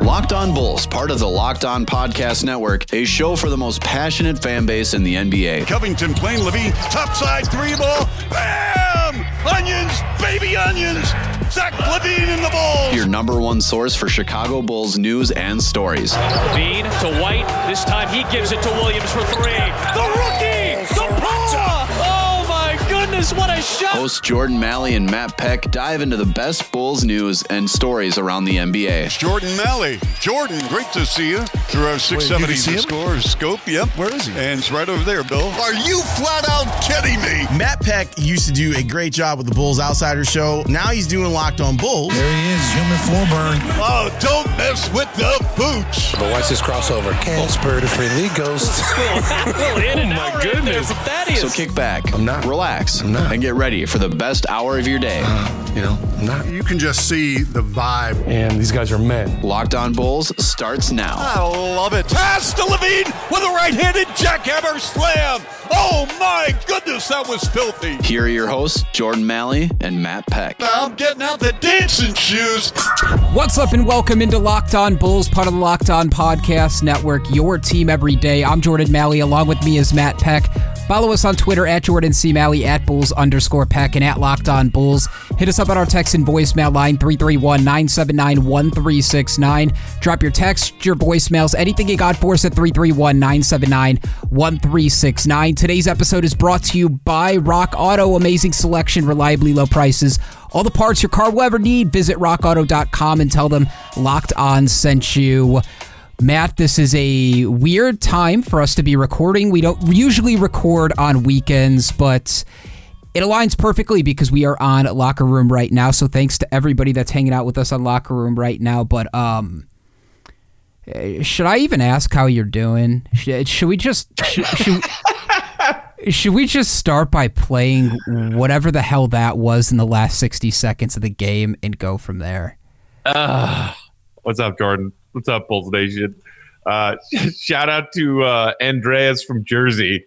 Locked On Bulls, part of the Locked On Podcast Network, a show for the most passionate fan base in the NBA. Covington playing LaVine, topside three ball, bam! Onions, baby onions! Zach LaVine in the ball. Your number one source for Chicago Bulls news and stories. LaVine to White. This time he gives it to Williams for three. The rookie! The paw! My goodness, what a shot! Hosts Jordan Maly and Matt Peck dive into the best Bulls news and stories around the NBA. Jordan Maly. Jordan, great to see you through our 670 see him? score scope. Yep. Where is he? And it's right over there, Bill. Are you flat out kidding me? Matt Peck used to do a great job with the Bulls Outsider Show. Now he's doing Locked On Bulls. There he is, human floor burn. Oh, don't mess with the boots. But watch this crossover. Casper, the friendly ghost. Well, in Oh, my out right goodness. from So kick back, I'm not. relax, I'm not. and get ready for the best hour of your day. you know, I'm not. You can just see the vibe. And these guys are men. Locked On Bulls starts now. I love it. Pass to LaVine with a right-handed jackhammer slam. Oh my goodness, that was filthy. Here are your hosts, Jordan Maly and Matt Peck. I'm getting out the dancing shoes. What's up and welcome into Locked On Bulls, part of the Locked On Podcast Network, your team every day. I'm Jordan Maly. Along with me is Matt Peck. Follow us on Twitter at Jordan C. Maly, at Bulls underscore Peck, and at Locked On Bulls. Hit us up on our text and voicemail line 331 979 1369. Drop your text, your voicemails, anything you got for us at 331 979 1369. Today's episode is brought to you by Rock Auto. Amazing selection, reliably low prices. All the parts your car will ever need. Visit rockauto.com and tell them Locked On sent you. Matt, this is a weird time for us to be recording. We don't usually record on weekends, but it aligns perfectly because we are on Locker Room right now. So thanks to everybody that's hanging out with us on Locker Room right now. But um, eh, should I even ask how you're doing? Should, should we just should, should, should we just start by playing whatever the hell that was in the last 60 seconds of the game and go from there? What's up, Jordan? What's up, Bulls Nation? Uh, shout out to uh, Andreas from Jersey,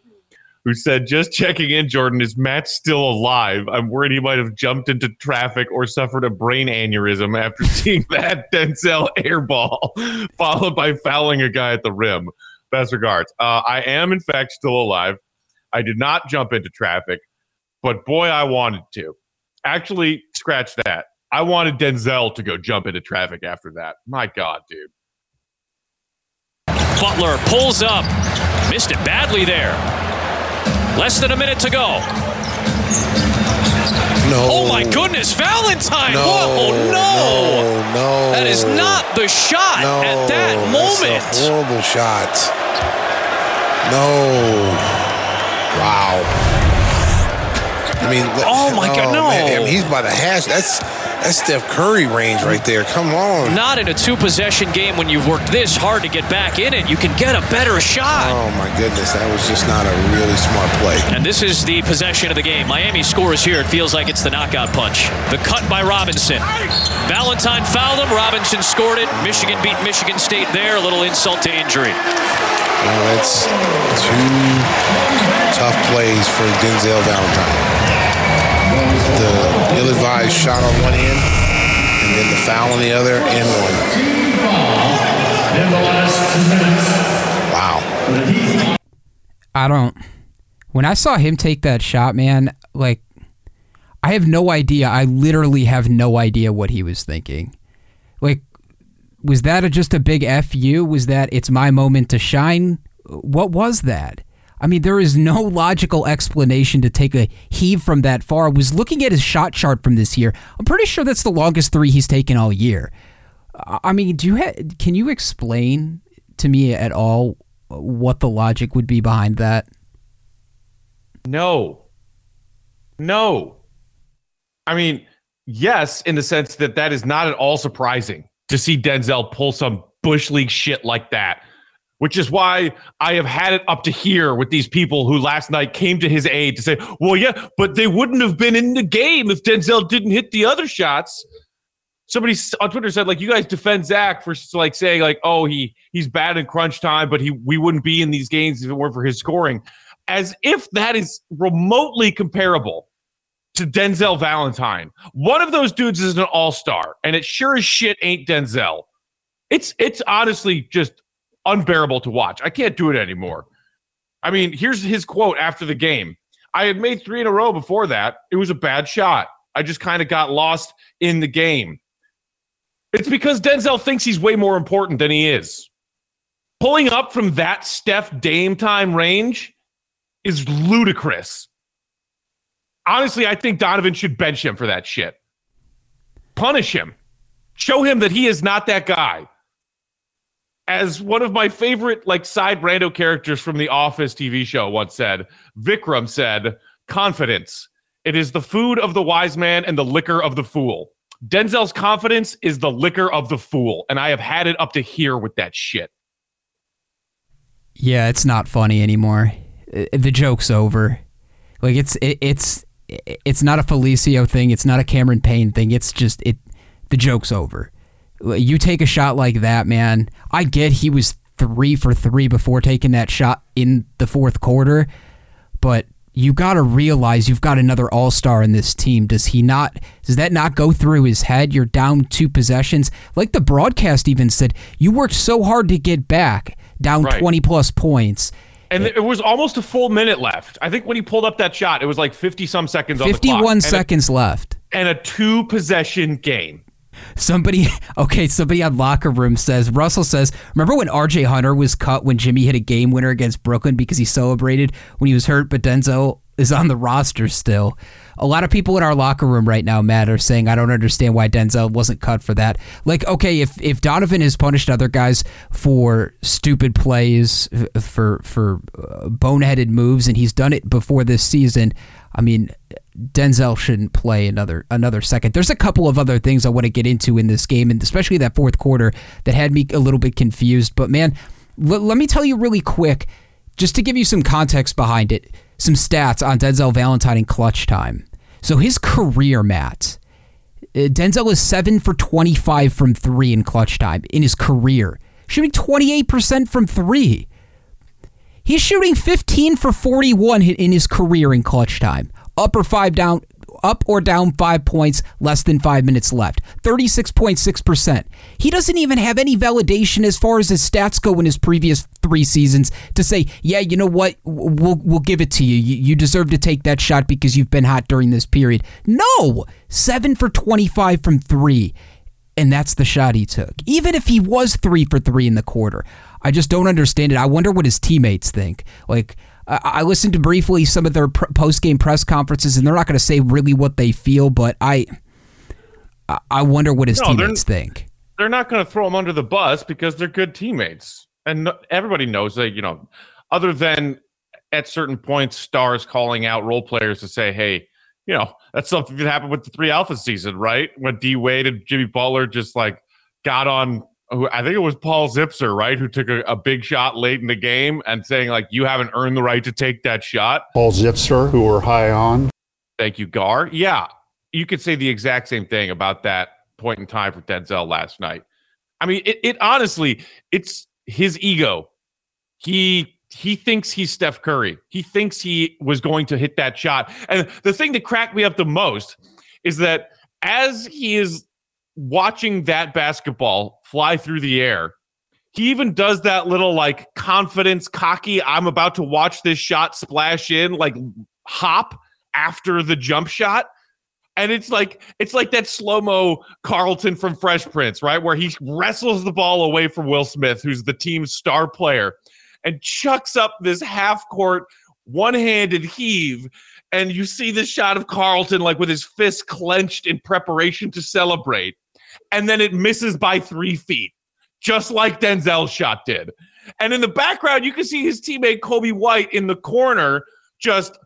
who said, "Just checking in, Jordan. Is Matt still alive? I'm worried he might have jumped into traffic or suffered a brain aneurysm after seeing that Denzel airball, followed by fouling a guy at the rim." Best regards. Uh, I am, in fact, still alive. I did not jump into traffic, but boy, I wanted to. Actually, scratch that. I wanted Denzel to go jump into traffic after that. My God, dude. Butler pulls up. Missed it badly there. Less than a minute to go. No. Oh my goodness, Valentine! No. Whoa, oh, no! No, no. That is not the shot no, at that that's moment. a horrible shot. No. Wow. I mean, Oh, my God, oh, no. man, I mean, he's by the hash. That's that's Steph Curry range right there. Come on. Not in a two possession game when you've worked this hard to get back in it. You can get a better shot. Oh my goodness, that was just not a really smart play. And this is the possession of the game. Miami scores here. It feels like it's the knockout punch. The cut by Robinson. Valentine fouled him. Robinson scored it. Michigan beat Michigan State there. A little insult to injury. Well, that's two tough plays for Denzel Valentine. The ill-advised shot on one end, and then the foul on the other, and one. Wow. I don't. When I saw him take that shot, man, like, I have no idea. I literally have no idea what he was thinking. Like, was that a, just a big fu? Was that it's my moment to shine? What was that? I mean, there is no logical explanation to take a heave from that far. I was looking at his shot chart from this year. I'm pretty sure that's the longest three he's taken all year. I mean, do you ha- can you explain to me at all what the logic would be behind that? No. No. I mean, yes, in the sense that that is not at all surprising to see Denzel pull some Bush League shit like that, which is why I have had it up to here with these people who last night came to his aid to say, well, yeah, but they wouldn't have been in the game if Denzel didn't hit the other shots. Somebody on Twitter said, like, you guys defend Zach for like saying, like, oh, he he's bad in crunch time, but he we wouldn't be in these games if it weren't for his scoring. As if that is remotely comparable to Denzel Valentine. One of those dudes is an all star, and it sure as shit ain't Denzel. It's it's honestly just unbearable to watch. I can't do it anymore. I mean, here's his quote after the game. I had made three in a row before that. It was a bad shot. I just kind of got lost in the game. It's because Denzel thinks he's way more important than he is. Pulling up from that Steph Dame time range is ludicrous. Honestly, I think Donovan should bench him for that shit. Punish him. Show him that he is not that guy. As one of my favorite like side rando characters from the Office TV show once said, Vikram said, confidence. It is the food of the wise man and the liquor of the fool. Denzel's confidence is the liquor of the fool, and I have had it up to here with that shit. Yeah, it's not funny anymore. Uh, the joke's over. Like it's it, it's it's not a Felicio thing. It's not a Cameron Payne thing. It's just it. The joke's over. You take a shot like that, man. I get he was three for three before taking that shot in the fourth quarter, but you got to realize you've got another all star in this team. Does he not? Does that not go through his head? You're down two possessions. Like the broadcast even said, you worked so hard to get back, down Right. 20 plus points. And it was almost a full minute left. I think when he pulled up that shot, it was like 50 some seconds on the clock. 51 And a- seconds left. and a two possession game. Somebody, okay, somebody on locker room says, Russell says, remember when RJ Hunter was cut when Jimmy hit a game winner against Brooklyn because he celebrated when he was hurt, but Denzel is on the roster still. A lot of people in our locker room right now, Matt, are saying, I don't understand why Denzel wasn't cut for that. Like, okay, if, if Donovan has punished other guys for stupid plays, for, for uh, boneheaded moves, and he's done it before this season, I mean, Denzel shouldn't play another another second. There's a couple of other things I want to get into in this game, and especially that fourth quarter that had me a little bit confused. But man, l- let me tell you really quick, just to give you some context behind it, some stats on Denzel Valentine in clutch time. So his career, Matt, uh, Denzel is seven for 25 from three in clutch time in his career, shooting 28% from three. He's shooting 15 for 41 in his career in clutch time. Up or five down, up or down five points, less than five minutes left. 36.6%. He doesn't even have any validation as far as his stats go in his previous three seasons to say, yeah, you know what, we'll, we'll give it to you. you. You deserve to take that shot because you've been hot during this period. No! Seven for 25 from three and that's the shot he took. Even if he was three for three in the quarter, I just don't understand it. I wonder what his teammates think. Like, I I listened to briefly some of their pr- post game press conferences, and they're not going to say really what they feel, but I, I- wonder what his No, they're- teammates think. They're not going to throw him under the bus because they're good teammates. And everybody knows that, you know, other than at certain points, stars calling out role players to say, hey, you know, that's something that happened with the three alpha season, right? When D Wade and Jimmy Butler just like got on I think it was Paul Zipser, right, who took a, a big shot late in the game and saying like you haven't earned the right to take that shot. Paul Zipser, who we're high on. Thank you, Gar. Yeah, you could say the exact same thing about that point in time for Denzel last night. I mean, it, it honestly, it's his ego. He he thinks he's Steph Curry. He thinks he was going to hit that shot. And the thing that cracked me up the most is that as he is watching that basketball fly through the air, he even does that little like confidence, cocky, I'm about to watch this shot splash in, like hop after the jump shot. And it's like it's like that slow-mo Carlton from Fresh Prince, right? Where he wrestles the ball away from Will Smith, who's the team's star player, and chucks up this half-court one-handed heave. And you see this shot of Carlton like with his fist clenched in preparation to celebrate. And then it misses by three feet, just like Denzel's shot did. And in the background, you can see his teammate Coby White in the corner, just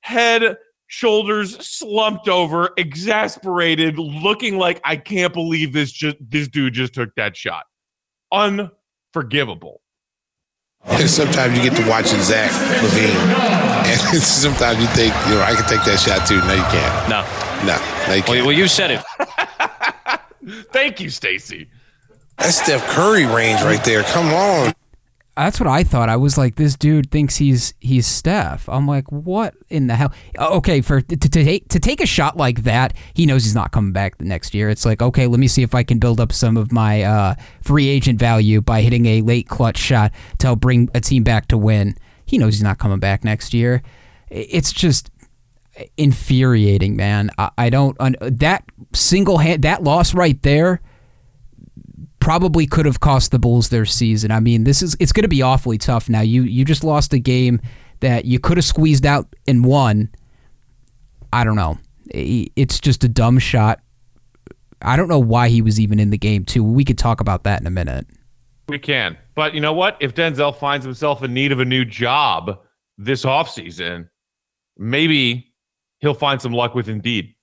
head, shoulders slumped over, exasperated, looking like I can't believe this just this dude just took that shot. Unforgivable. And sometimes you get to watching Zach LaVine, and sometimes you think, you know, I can take that shot too. No, you can't. No. No, no, you can't. well, you said it. Thank you, Stacy. That's Steph Curry range right there. Come on. That's what I thought. I was like, this dude thinks he's he's Steph. I'm like, what in the hell? Okay, for to, to take to take a shot like that, he knows he's not coming back the next year. It's like, okay, let me see if I can build up some of my uh, free agent value by hitting a late clutch shot to help bring a team back to win. He knows he's not coming back next year. It's just infuriating, man. I, I don't that single hand that loss right there probably could have cost the Bulls their season. I mean, this is it's going to be awfully tough now. You you just lost a game that you could have squeezed out and won. I don't know. It's just a dumb shot. I don't know why he was even in the game too. We could talk about that in a minute. We can. But you know what? If Denzel finds himself in need of a new job this offseason, maybe he'll find some luck with Indeed.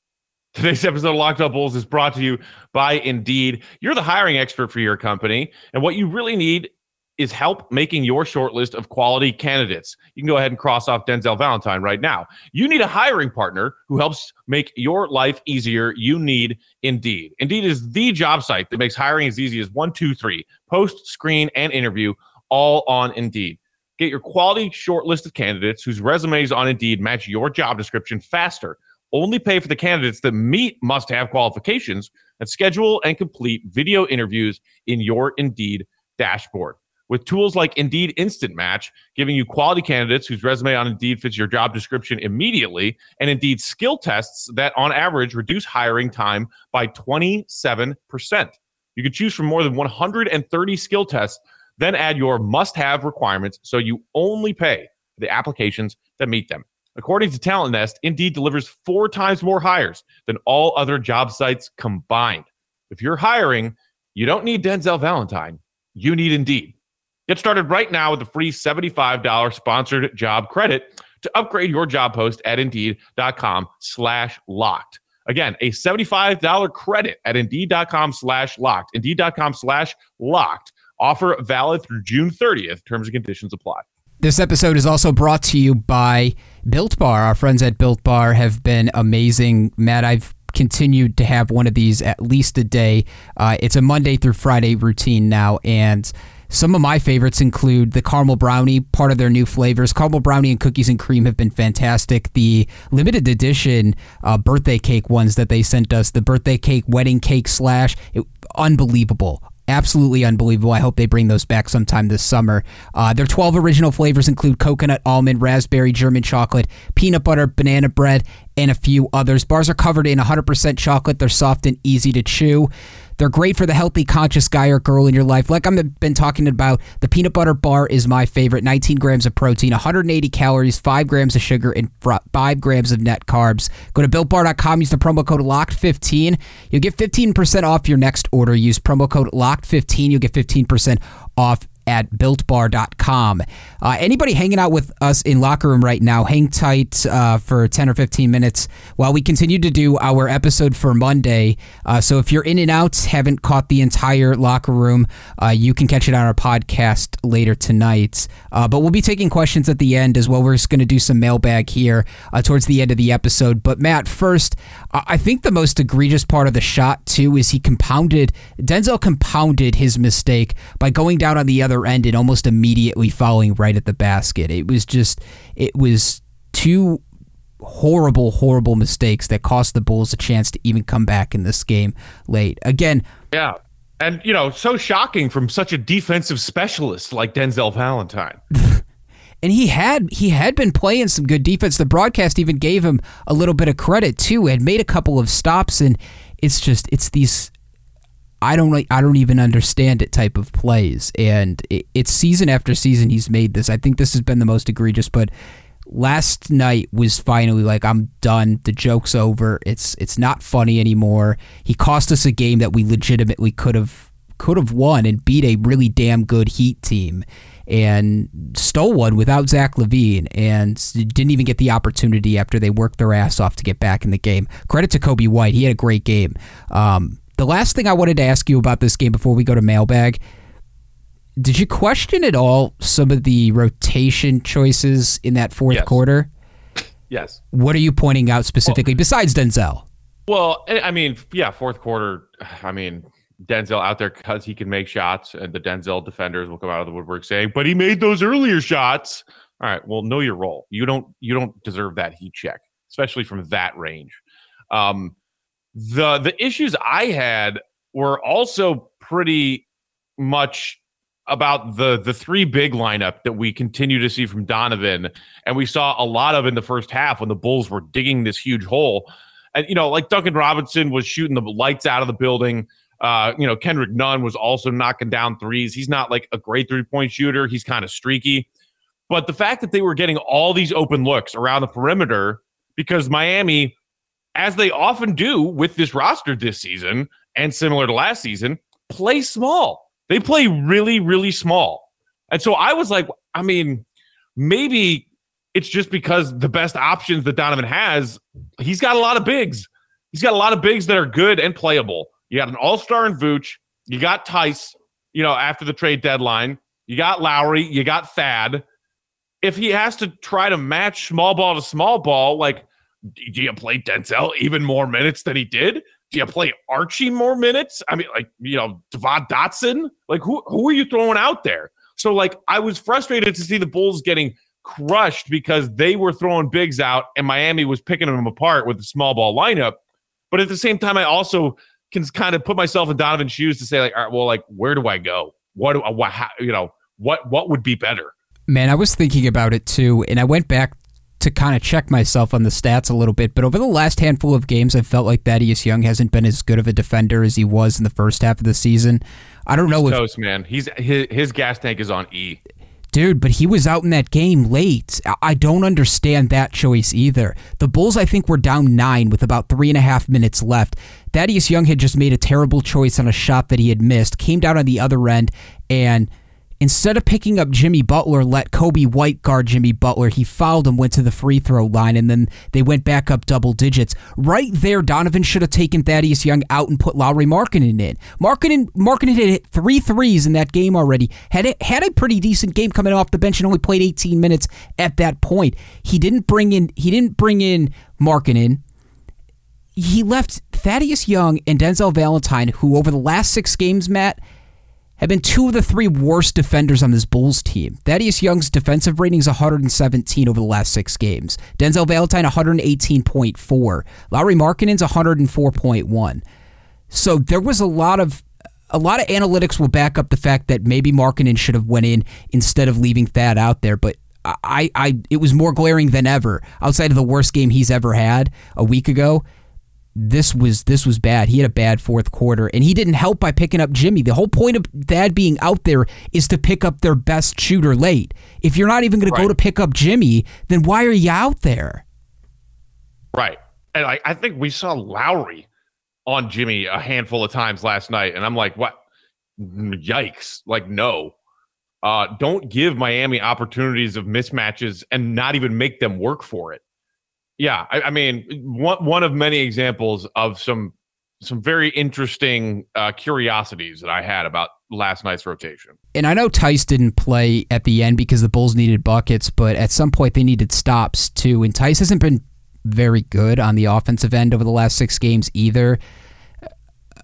Today's episode of Locked On Bulls is brought to you by Indeed. You're the hiring expert for your company, and what you really need is help making your shortlist of quality candidates. You can go ahead and cross off Denzel Valentine right now. You need a hiring partner who helps make your life easier. You need Indeed. Indeed is the job site that makes hiring as easy as one, two, three post, screen, and interview all on Indeed. Get your quality short list of candidates whose resumes on Indeed match your job description faster only pay for the candidates that meet must have qualifications and schedule and complete video interviews in your Indeed dashboard. With tools like Indeed Instant Match, giving you quality candidates whose resume on Indeed fits your job description immediately, and Indeed skill tests that on average reduce hiring time by 27%. You can choose from more than 130 skill tests, then add your must have requirements so you only pay for the applications that meet them. According to Talent Nest, Indeed delivers four times more hires than all other job sites combined. If you're hiring, you don't need Denzel Valentine. You need Indeed. Get started right now with a free $75 sponsored job credit to upgrade your job post at Indeed.com slash locked. Again, a $75 credit at Indeed.com slash locked. Indeed.com slash locked. Offer valid through June 30th. Terms and conditions apply. This episode is also brought to you by Built Bar. Our friends at Built Bar have been amazing. Matt, I've continued to have one of these at least a day. Uh, it's a Monday through Friday routine now, and some of my favorites include the caramel brownie, part of their new flavors. Caramel brownie and cookies and cream have been fantastic. The limited edition uh, birthday cake ones that they sent us, the birthday cake, wedding cake slash, it, unbelievable absolutely unbelievable. I hope they bring those back sometime this summer. Uh, their 12 original flavors include coconut, almond, raspberry, German chocolate, peanut butter, banana bread, and a few others. Bars are covered in 100% chocolate. They're soft and easy to chew. They're great for the healthy, conscious guy or girl in your life. Like I've been talking about, the peanut butter bar is my favorite. 19 grams of protein, 180 calories, 5 grams of sugar, and 5 grams of net carbs. Go to BuiltBar.com, use the promo code LOCKED15. You'll get 15% off your next order. Use promo code LOCKED15. You'll get 15% off at builtbar.com. Uh, anybody hanging out with us in locker room right now, hang tight uh, for 10 or 15 minutes while we continue to do our episode for Monday. Uh, so if you're in and out, haven't caught the entire locker room, uh, you can catch it on our podcast later tonight. Uh, but we'll be taking questions at the end as well. We're just going to do some mailbag here uh, towards the end of the episode. But Matt, first, I think the most egregious part of the shot, too, is he compounded, Denzel compounded his mistake by going down on the other other end and almost immediately falling right at the basket. It was just, it was two horrible, horrible mistakes that cost the Bulls a chance to even come back in this game late. Again, yeah. And, you know, so shocking from such a defensive specialist like Denzel Valentine. and he had he had been playing some good defense. The broadcast even gave him a little bit of credit too. Had made a couple of stops, and it's just it's these I don't I don't even understand it type of plays, and it, it's season after season he's made this. I think this has been the most egregious, but last night was finally like I'm done. The joke's over. It's it's not funny anymore. He cost us a game that we legitimately could have could have won and beat a really damn good Heat team and stole one without Zach LaVine and didn't even get the opportunity after they worked their ass off to get back in the game. Credit to Coby White. He had a great game. Um, the last thing I wanted to ask you about this game before we go to mailbag did you question at all some of the rotation choices in that fourth yes. quarter? Yes. What are you pointing out specifically well, besides Denzel? Well, I mean, yeah, fourth quarter. I mean, Denzel out there because he can make shots, and the Denzel defenders will come out of the woodwork saying, "But he made those earlier shots." All right, well, know your role. You don't you don't deserve that heat check, especially from that range. Um, the the issues I had were also pretty much about the the three big lineup that we continue to see from Donovan, and we saw a lot of in the first half when the Bulls were digging this huge hole. And you know, like Duncan Robinson was shooting the lights out of the building. Uh, you know, Kendrick Nunn was also knocking down threes. He's not like a great three point shooter. He's kind of streaky. But the fact that they were getting all these open looks around the perimeter because Miami, as they often do with this roster this season and similar to last season, play small. They play really, really small. And so I was like, I mean, maybe it's just because the best options that Donovan has, he's got a lot of bigs. He's got a lot of bigs that are good and playable. You got an all star in Vooch. You got Theis, you know, after the trade deadline. You got Lauri. You got Thad. If he has to try to match small ball to small ball, like, do you play Denzel even more minutes than he did? Do you play Archie more minutes? I mean, like, you know, Devon Dotson? Like, who, who are you throwing out there? So, like, I was frustrated to see the Bulls getting crushed because they were throwing bigs out and Miami was picking them apart with the small ball lineup. But at the same time, I also can kind of put myself in Donovan's shoes to say, like, all right, well, like, where do I go? What do uh, I, what, how, you know, what, what would be better? Man, I was thinking about it too, and I went back to kind of check myself on the stats a little bit. But over the last handful of games, I felt like Thaddeus Young hasn't been as good of a defender as he was in the first half of the season. I don't He's know if toast, man. He's his, his gas tank is on E. Dude, but he was out in that game late. I don't understand that choice either. The Bulls, I think, were down nine with about three and a half minutes left. Thaddeus Young had just made a terrible choice on a shot that he had missed, came down on the other end, and Instead of picking up Jimmy Butler, let Coby White guard Jimmy Butler. He fouled him, went to the free throw line, and then they went back up double digits. Right there, Donovan should have taken Thaddeus Young out and put Lauri Markkanen in. Markkanen, Markkanen had hit three threes in that game already. Had it, had a pretty decent game coming off the bench and only played 18 minutes at that point. He didn't bring in he didn't bring in Markkanen he left Thaddeus Young and Denzel Valentine, who over the last six games, Matt, have been two of the three worst defenders on this Bulls team. Thaddeus Young's defensive rating is 117 over the last six games. Denzel Valentine 118.4. Lauri Markkanen's 104.1. So there was a lot of a lot of analytics will back up the fact that maybe Markkanen should have went in instead of leaving Thad out there, but I, I it was more glaring than ever outside of the worst game he's ever had a week ago this was this was bad. He had a bad fourth quarter, and he didn't help by picking up Jimmy. The whole point of Thad being out there is to pick up their best shooter late. If you're not even going right. to go to pick up Jimmy, then why are you out there? Right, and I, I think we saw Lauri on Jimmy a handful of times last night, and I'm like, what? Yikes! Like, no. Uh, don't give Miami opportunities of mismatches and not even make them work for it. Yeah, I, I, mean, one one of many examples of some some very interesting uh, curiosities that I had about last night's rotation. And I know Theis didn't play at the end because the Bulls needed buckets, but at some point they needed stops too. And Theis hasn't been very good on the offensive end over the last six games either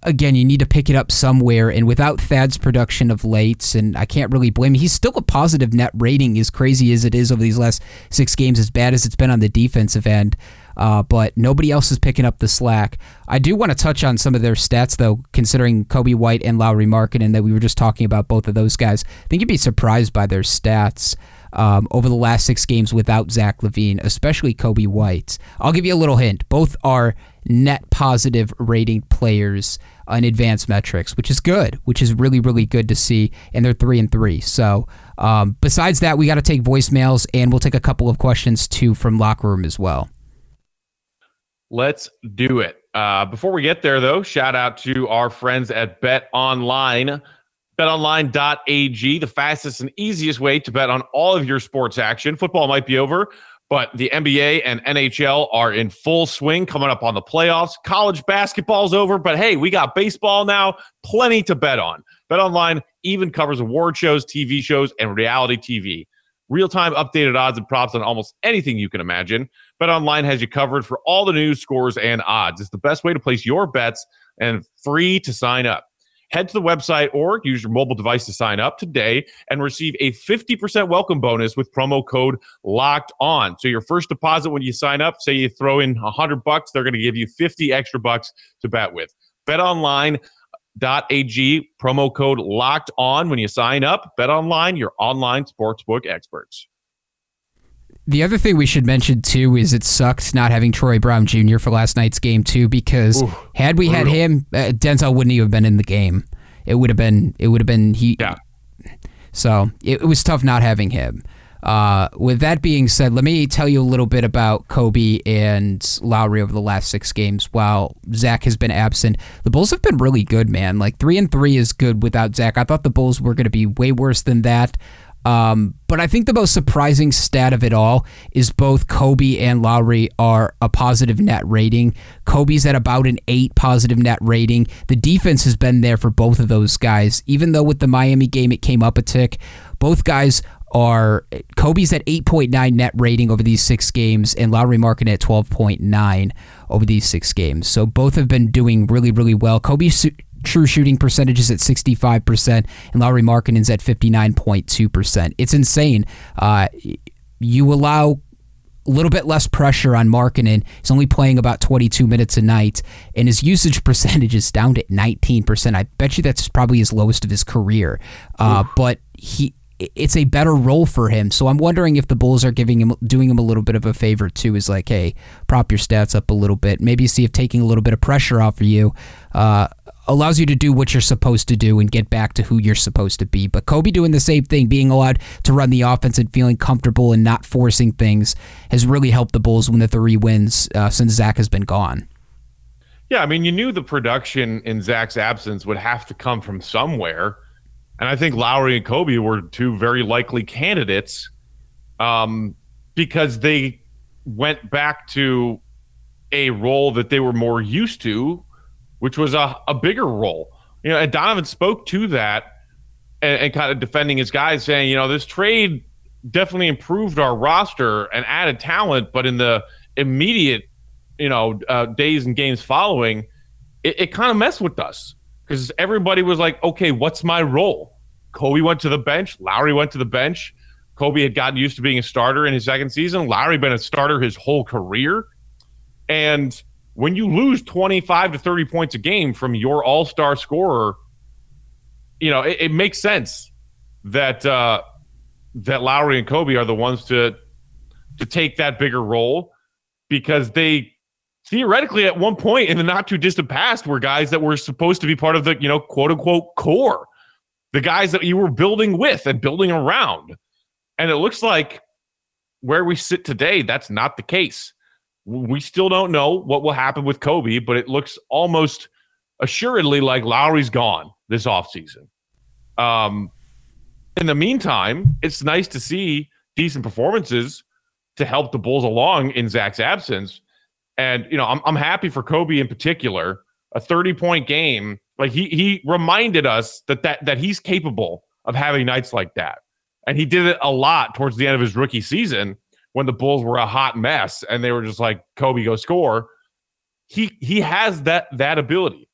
again, you need to pick it up somewhere. And without Thad's production of late, and I can't really blame him, he's still a positive net rating, as crazy as it is over these last six games, as bad as it's been on the defensive end. Uh, but nobody else is picking up the slack. I do want to touch on some of their stats, though, considering Coby White and Lowry Lauri Markkanen, that we were just talking about both of those guys. I think you'd be surprised by their stats. Um, over the last six games without Zach LaVine, especially Coby White. I'll give you a little hint. Both are net positive rating players in advanced metrics, which is good, which is really, really good to see. And they're three and three. So, um, besides that, we got to take voicemails and we'll take a couple of questions too from locker room as well. Let's do it. Uh, before we get there, though, shout out to our friends at Bet Online. BetOnline.ag, the fastest and easiest way to bet on all of your sports action. Football might be over, but the NBA and NHL are in full swing coming up on the playoffs. College basketball's over, but hey, we got baseball now. Plenty to bet on. BetOnline even covers award shows, TV shows, and reality TV. Real time updated odds and props on almost anything you can imagine. Bet Online has you covered for all the news, scores, and odds. It's the best way to place your bets and free to sign up. Head to the website or use your mobile device to sign up today and receive a 50% welcome bonus with promo code locked on. So your first deposit when you sign up, say you throw in 100 bucks, they're going to give you 50 extra bucks to bet with. Bet online betonline.ag promo code locked on when you sign up bet online your online sportsbook experts the other thing we should mention too is it sucked not having Troy Brown Jr. for last night's game too because Ooh, had we brutal. had him uh, Denzel wouldn't even have been in the game it would have been it would have been he yeah so it, it was tough not having him uh, with that being said, let me tell you a little bit about Coby and Lauri over the last six games. While Zach has been absent, the Bulls have been really good, man. Like three and three is good without Zach. I thought the Bulls were going to be way worse than that. Um, but I think the most surprising stat of it all is both Coby and Lauri are a positive net rating. Coby's at about an eight positive net rating. The defense has been there for both of those guys. Even though with the Miami game it came up a tick, both guys are Coby's at 8.9 net rating over these six games, and Lauri Markkanen at 12.9 over these six games. So both have been doing really, really well. Coby's true shooting percentage is at 65%, and Lauri Markkanen's at 59.2%. It's insane. Uh, you allow a little bit less pressure on Markkanen. He's only playing about 22 minutes a night, and his usage percentage is down to 19%. I bet you that's probably his lowest of his career. Uh, but he it's a better role for him. So I'm wondering if the Bulls are giving him doing him a little bit of a favor too. Is like, hey, prop your stats up a little bit. Maybe see if taking a little bit of pressure off of you uh, allows you to do what you're supposed to do and get back to who you're supposed to be. But Coby doing the same thing, being allowed to run the offense and feeling comfortable and not forcing things, has really helped the Bulls win the three wins uh, since Zach has been gone. Yeah, I mean, you knew the production in Zach's absence would have to come from somewhere and I think Lauri and Coby were two very likely candidates um, because they went back to a role that they were more used to, which was a, a bigger role. You know, and Donovan spoke to that and, and kind of defending his guys, saying, you know, this trade definitely improved our roster and added talent, but in the immediate, you know, uh, days and games following, it, it kind of messed with us because everybody was like, okay, what's my role? Coby went to the bench. Lauri went to the bench. Coby had gotten used to being a starter in his second season. Lauri been a starter his whole career. And when you lose 25 to 30 points a game from your all-star scorer, you know, it, it makes sense that uh, that Lauri and Coby are the ones to to take that bigger role because they theoretically at one point in the not too distant past were guys that were supposed to be part of the you know quote unquote core the guys that you were building with and building around. And it looks like where we sit today that's not the case we still don't know what will happen with Coby, but it looks almost assuredly like Lauri's gone this offseason um in the meantime it's nice to see decent performances to help the Bulls along in Zach's absence and, you know, I'm, I'm happy for Coby in particular. A 30 point game, like he he reminded us that that that he's capable of having nights like that. And he did it a lot towards the end of his rookie season when the Bulls were a hot mess and they were just like, Coby go score. He he has that that ability.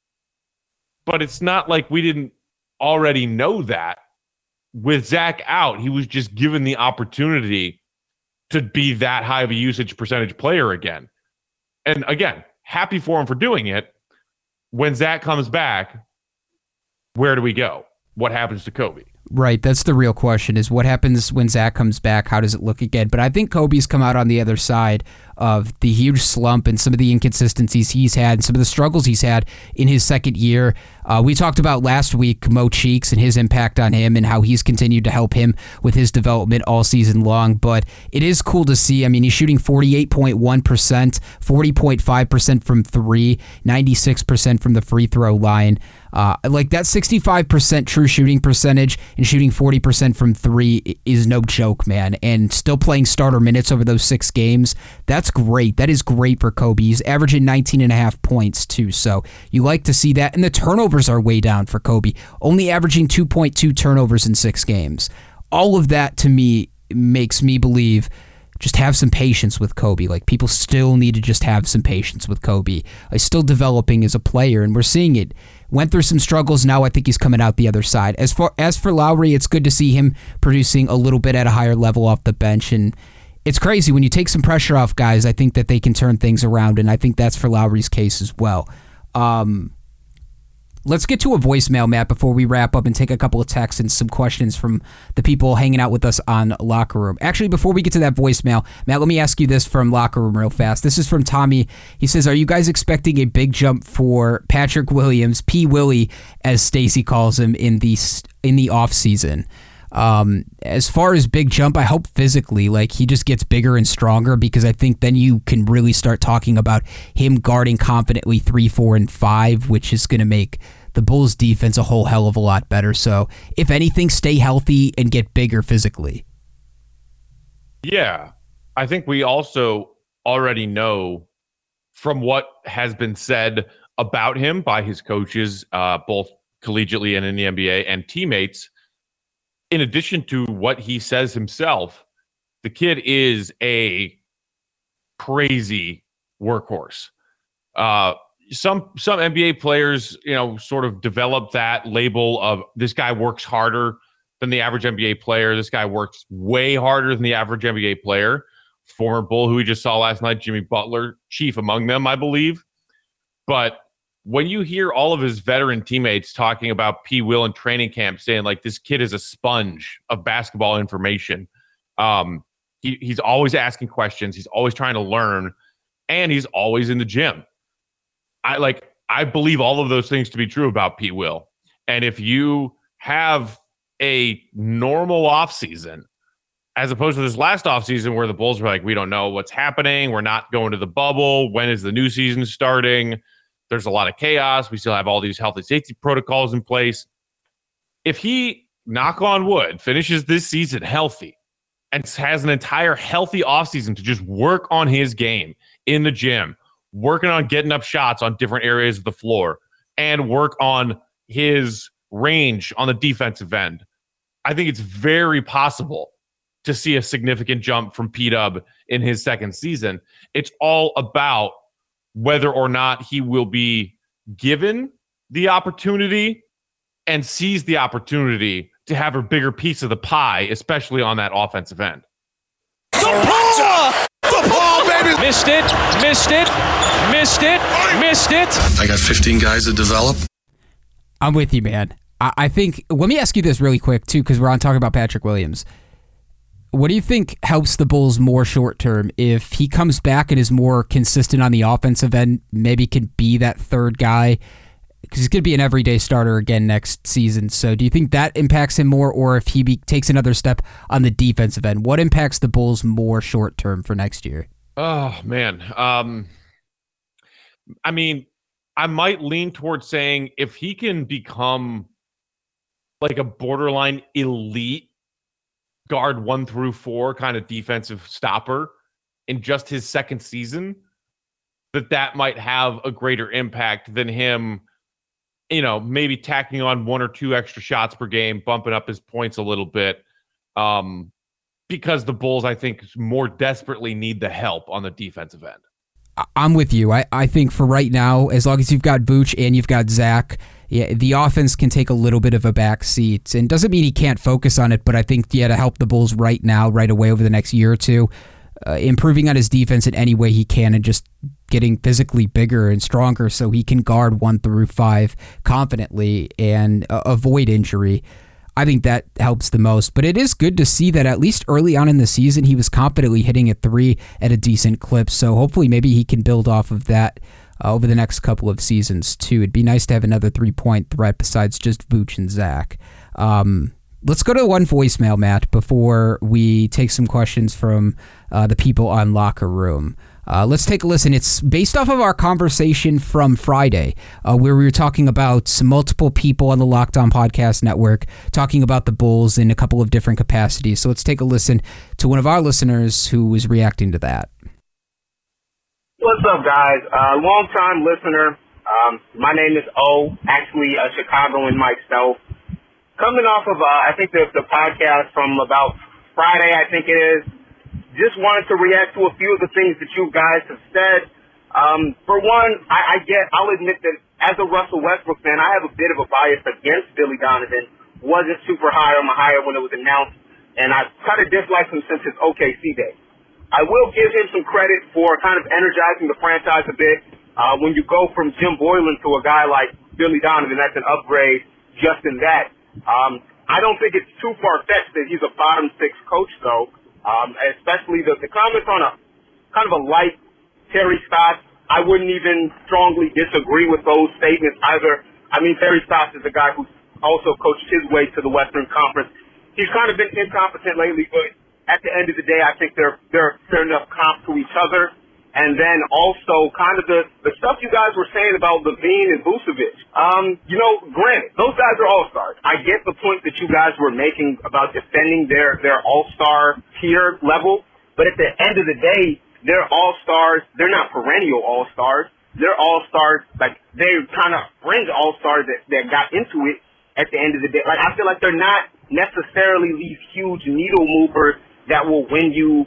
But it's not like we didn't already know that. With Zach out, he was just given the opportunity to be that high of a usage percentage player again and again, happy for him for doing it. When Zach comes back, where do we go? What happens to Coby? Right, that's the real question: is what happens when Zach comes back? How does it look again? But I think Coby's come out on the other side of the huge slump and some of the inconsistencies he's had and some of the struggles he's had in his second year. Uh, we talked about last week Mo Cheeks and his impact on him and how he's continued to help him with his development all season long. But it is cool to see. I mean, he's shooting 48.1%, 40.5% from three, 96% from the free throw line. Uh, like that 65% true shooting percentage and shooting 40% from three is no joke, man. And still playing starter minutes over those six games, that's great. That is great for Coby. He's averaging 19 and a half points, too. So you like to see that. And the turnovers are way down for Coby, only averaging 2.2 turnovers in six games. All of that to me makes me believe just have some patience with Coby. Like people still need to just have some patience with Coby. He's still developing as a player, and we're seeing it. Went through some struggles. Now I think he's coming out the other side. As far as for Lauri, it's good to see him producing a little bit at a higher level off the bench, and it's crazy when you take some pressure off guys. I think that they can turn things around, and I think that's for Lauri's case as well. Um, let's get to a voicemail, Matt, before we wrap up and take a couple of texts and some questions from the people hanging out with us on Locker Room. Actually, before we get to that voicemail, Matt, let me ask you this from Locker Room real fast. This is from Tommy. He says, Are you guys expecting a big jump for Patrick Williams, P. Willie, as Stacy calls him, in the, in the offseason? Um, as far as big jump, I hope physically, like he just gets bigger and stronger because I think then you can really start talking about him guarding confidently three, four, and five, which is going to make the Bulls defense a whole hell of a lot better. So, if anything, stay healthy and get bigger physically. Yeah. I think we also already know from what has been said about him by his coaches, uh, both collegiately and in the NBA, and teammates in addition to what he says himself, the kid is a crazy workhorse. Uh, some some NBA players, you know, sort of develop that label of this guy works harder than the average NBA player. This guy works way harder than the average NBA player. Former Bull, who we just saw last night, Jimmy Butler, chief among them, I believe. But when you hear all of his veteran teammates talking about P. Will in training camp, saying like this kid is a sponge of basketball information, um, he, he's always asking questions, he's always trying to learn, and he's always in the gym. I like I believe all of those things to be true about P. Will. And if you have a normal offseason, as opposed to this last offseason where the Bulls were like, we don't know what's happening, we're not going to the bubble, when is the new season starting? There's a lot of chaos. We still have all these healthy safety protocols in place. If he, knock on wood, finishes this season healthy and has an entire healthy offseason to just work on his game in the gym, working on getting up shots on different areas of the floor, and work on his range on the defensive end, I think it's very possible to see a significant jump from P Dub in his second season. It's all about whether or not he will be given the opportunity and seize the opportunity to have a bigger piece of the pie, especially on that offensive end. The ball, baby! Missed it, missed it, missed it, missed it. I got 15 guys to develop. I'm with you, man. I, I think, let me ask you this really quick, too, because we're on talking about Patrick Williams. What do you think helps the Bulls more short term? If he comes back and is more consistent on the offensive end, maybe can be that third guy because he's going to be an everyday starter again next season. So, do you think that impacts him more, or if he be, takes another step on the defensive end, what impacts the Bulls more short term for next year? Oh man, um, I mean, I might lean towards saying if he can become like a borderline elite guard one through four kind of defensive stopper in just his second season, that that might have a greater impact than him, you know, maybe tacking on one or two extra shots per game, bumping up his points a little bit. Um, because the Bulls, I think, more desperately need the help on the defensive end. I'm with you. I, I think for right now, as long as you've got Vooch and you've got Zach, yeah, the offense can take a little bit of a back seat. And doesn't mean he can't focus on it, but I think, yeah, to help the Bulls right now, right away over the next year or two, uh, improving on his defense in any way he can and just getting physically bigger and stronger so he can guard one through five confidently and uh, avoid injury. I think that helps the most. But it is good to see that at least early on in the season, he was confidently hitting a three at a decent clip. So hopefully, maybe he can build off of that uh, over the next couple of seasons, too. It'd be nice to have another three point threat besides just Vooch and Zach. Um, let's go to one voicemail, Matt, before we take some questions from uh, the people on Locker Room. Uh, let's take a listen. It's based off of our conversation from Friday, uh, where we were talking about multiple people on the Locked On Podcast Network talking about the Bulls in a couple of different capacities. So let's take a listen to one of our listeners who was reacting to that. What's up, guys? Uh, long time listener. Um, my name is O, actually a Chicagoan myself. Coming off of, uh, I think the, the podcast from about Friday, I think it is just wanted to react to a few of the things that you guys have said. Um, for one, I, I get, I'll admit that as a Russell Westbrook fan, I have a bit of a bias against Billy Donovan. Wasn't super high on my hire when it was announced, and I kind of disliked him since his OKC days. I will give him some credit for kind of energizing the franchise a bit. Uh, when you go from Jim Boylen to a guy like Billy Donovan, that's an upgrade just in that. Um, I don't think it's too far fetched that he's a bottom six coach, though. Um, especially the, the comments on a kind of a light Terry Stotts. I wouldn't even strongly disagree with those statements either. I mean, Terry Stotts is a guy who's also coached his way to the Western Conference. He's kind of been incompetent lately, but at the end of the day, I think they're they're fair enough comp to each other. And then also kind of the, the stuff you guys were saying about LaVine and Vucevic. Um, you know, granted, those guys are all-stars. I get the point that you guys were making about defending their, their all-star tier level. But at the end of the day, they're all-stars. They're not perennial all-stars. They're all-stars. Like, they're kind of fringe all-stars that, that got into it at the end of the day. Like, I feel like they're not necessarily these huge needle movers that will win you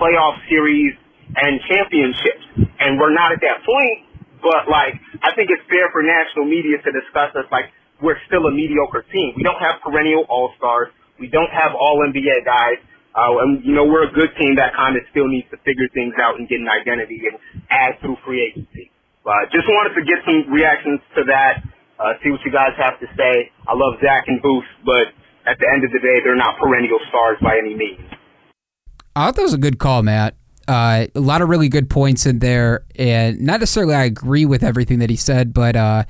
playoff series and championships. And we're not at that point, but like, I think it's fair for national media to discuss us like we're still a mediocre team. We don't have perennial all-stars. We don't have all NBA guys. Uh, and you know, we're a good team that kind of still needs to figure things out and get an identity and add through free agency. Uh, just wanted to get some reactions to that. Uh, see what you guys have to say. I love Zach and Vooch, but at the end of the day, they're not perennial stars by any means. I thought that was a good call, Matt. Uh, a lot of really good points in there, and not necessarily I agree with everything that he said, but uh,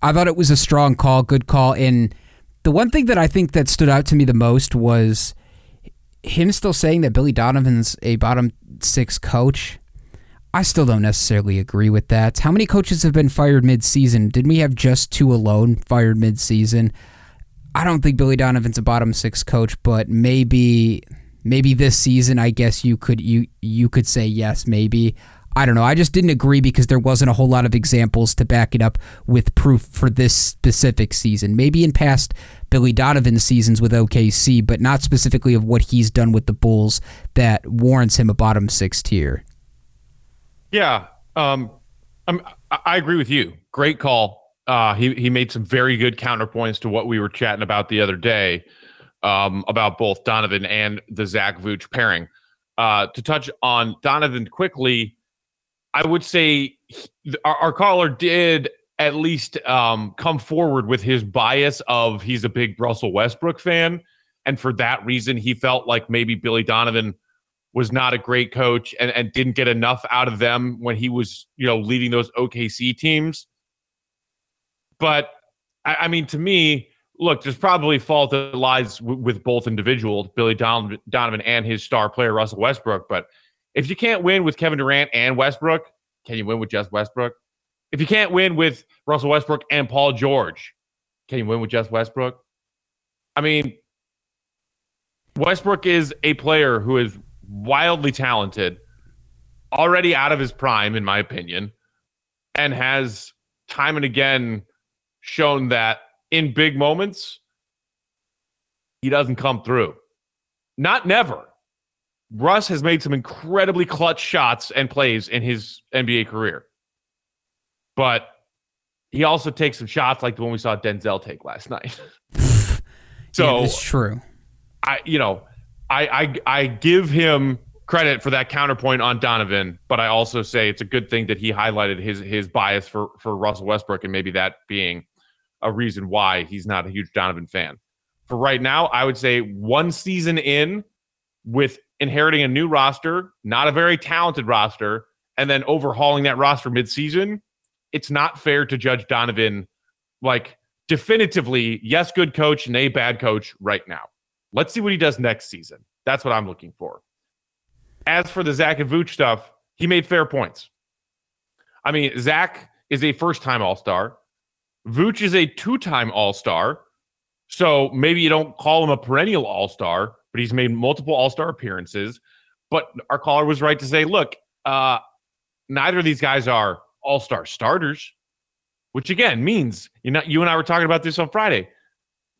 I thought it was a strong call, good call. And the one thing that I think that stood out to me the most was him still saying that Billy Donovan's a bottom six coach. I still don't necessarily agree with that. How many coaches have been fired mid-season? Didn't we have just two alone fired mid-season? I don't think Billy Donovan's a bottom six coach, but maybe maybe this season I guess you could you you could say yes maybe. I don't know. I just didn't agree because there wasn't a whole lot of examples to back it up with proof for this specific season. Maybe in past Billy Donovan seasons with OKC but not specifically of what he's done with the Bulls that warrants him a bottom 6 tier. Yeah um I'm, I agree with you. Great call. Uh he he made some very good counterpoints to what we were chatting about the other day um, about both Donovan and the Zach Vooch pairing. Uh, to touch on Donovan quickly, I would say he, our, our, caller did at least um, come forward with his bias of he's a big Russell Westbrook fan. And for that reason, he felt like maybe Billy Donovan was not a great coach and, and didn't get enough out of them when he was, you know, leading those OKC teams. But I, I mean, to me, look, there's probably fault that lies w- with both individuals, Billy Don- Donovan and his star player Russell Westbrook. But if you can't win with Kevin Durant and Westbrook, can you win with just Westbrook? If you can't win with Russell Westbrook and Paul George, can you win with just Westbrook? I mean, Westbrook is a player who is wildly talented, already out of his prime, in my opinion, and has time and again shown that in big moments, he doesn't come through. Not never. Russ has made some incredibly clutch shots and plays in his NBA career. But he also takes some shots like the one we saw Denzel take last night. so yeah, it's true. I you know, I, I I give him credit for that counterpoint on Donovan, but I also say it's a good thing that he highlighted his his bias for for Russell Westbrook and maybe that being a reason why he's not a huge Donovan fan. For right now, I would say one season in with inheriting a new roster, not a very talented roster, and then overhauling that roster midseason, it's not fair to judge Donovan like definitively, yes, good coach, nay, bad coach right now. Let's see what he does next season. That's what I'm looking for. As for the Zach and Vooch stuff, he made fair points. I mean, Zach is a first time All Star. Vooch is a two time All Star. So maybe you don't call him a perennial All Star, but he's made multiple All Star appearances. But our caller was right to say, look, uh, neither of these guys are All Star starters, which again means you know you and I were talking about this on Friday.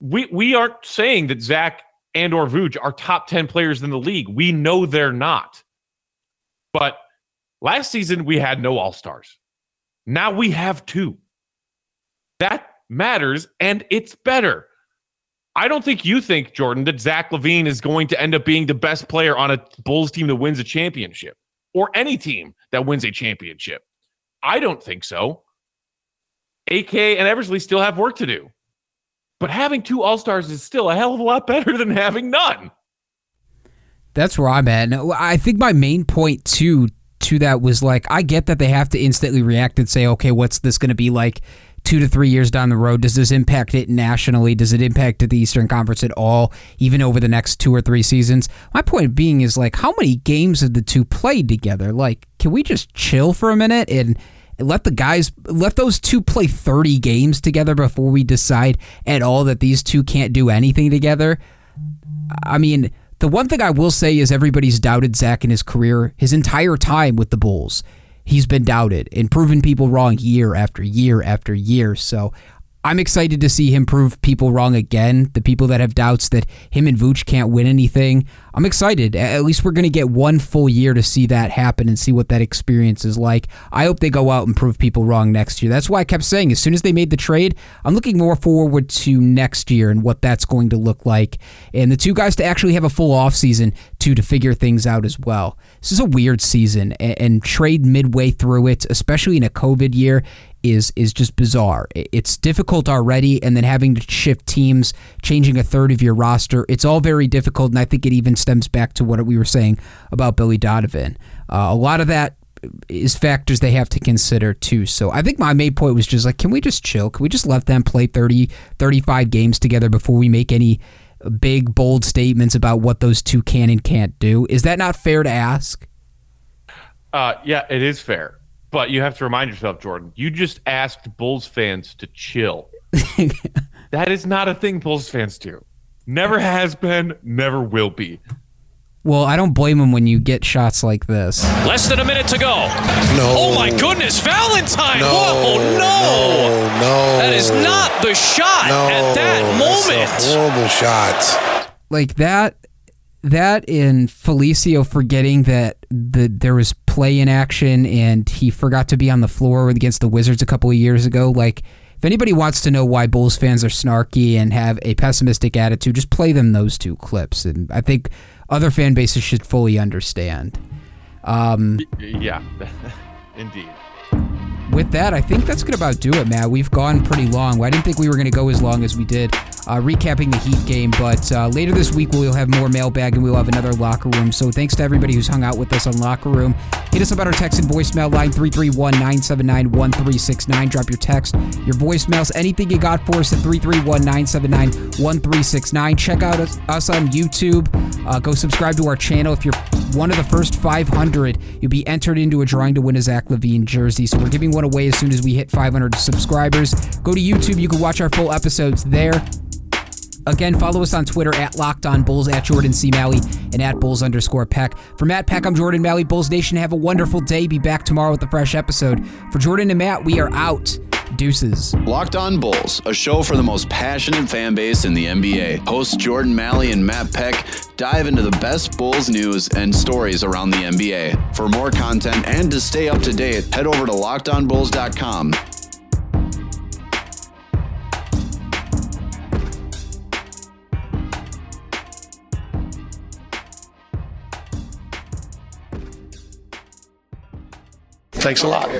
We we aren't saying that Zach and or Vooch are top 10 players in the league. We know they're not. But last season we had no all-stars. Now we have two. That matters and it's better. I don't think you think, Jordan, that Zach LaVine is going to end up being the best player on a Bulls team that wins a championship or any team that wins a championship. I don't think so. AK and Eversley still have work to do. But having two All Stars is still a hell of a lot better than having none. That's where I'm at. I think my main point too to that was like I get that they have to instantly react and say, okay, what's this going to be like two to three years down the road? Does this impact it nationally? Does it impact the Eastern Conference at all, even over the next two or three seasons? My point being is like, how many games have the two played together? Like, can we just chill for a minute and let the guys let those two play 30 games together before we decide at all that these two can't do anything together? I mean, the one thing I will say is everybody's doubted Zach in his career his entire time with the Bulls he's been doubted and proven people wrong year after year after year. So I'm excited to see him prove people wrong again. The people that have doubts that him and Vooch can't win anything. I'm excited. At least we're going to get one full year to see that happen and see what that experience is like. I hope they go out and prove people wrong next year. That's why I kept saying as soon as they made the trade, I'm looking more forward to next year and what that's going to look like. And the two guys to actually have a full offseason to to figure things out as well. This is a weird season and, and trade midway through it, especially in a COVID year is is just bizarre. It's difficult already, and then having to shift teams, changing a third of your roster, it's all very difficult. And I think it even stems back to what we were saying about Billy Donovan. Uh, a lot of that is factors they have to consider too. So I think my main point was just like, can we just chill? Can we just let them play 30, 35 games together before we make any big, bold statements about what those two can and can't do? Is that not fair to ask? Uh, yeah, it is fair. But you have to remind yourself, Jordan, you just asked Bulls fans to chill. that is not a thing Bulls fans do. Never has been, never will be. Well, I don't blame him when you get shots like this. Less than a minute to go. No. Oh my goodness, Valentine! No. Whoa, oh, no! No, no. That is not the shot No, at that that's moment. a horrible shot. Like that that in Felicio forgetting that the there was play in action and he forgot to be on the floor against the Wizards a couple of years ago. Like, if anybody wants to know why Bulls fans are snarky and have a pessimistic attitude, just play them those two clips, and I think other fan bases should fully understand. Um, yeah, indeed. With that, I think that's going to about do it, Matt. We've gone pretty long. I didn't think we were going to go as long as we did uh, recapping the Heat game. But uh, later this week, we'll have more mailbag and we'll have another locker room. So thanks to everybody who's hung out with us on Locker Room. Hit us up at our text and voicemail line 331 979 1369. Drop your text, your voicemails, anything you got for us at 331 979 1369. Check out us, us on YouTube. Uh, go subscribe to our channel. If you're one of the first 500, you'll be entered into a drawing to win a Zach LaVine jersey. So we're giving one away as soon as we hit 500 subscribers. Go to YouTube. You can watch our full episodes there. Again, follow us on Twitter at Locked On Bulls, at Jordan C. Maly, and at Bulls underscore Peck. For Matt Peck, I'm Jordan Maly. Bulls Nation, have a wonderful day. Be back tomorrow with a fresh episode. For Jordan and Matt, we are out. Deuces. Locked On Bulls, a show for the most passionate fan base in the NBA. Hosts Jordan Maly and Matt Peck dive into the best Bulls news and stories around the NBA. For more content and to stay up to date, head over to lockedonbulls.com. Thanks a lot.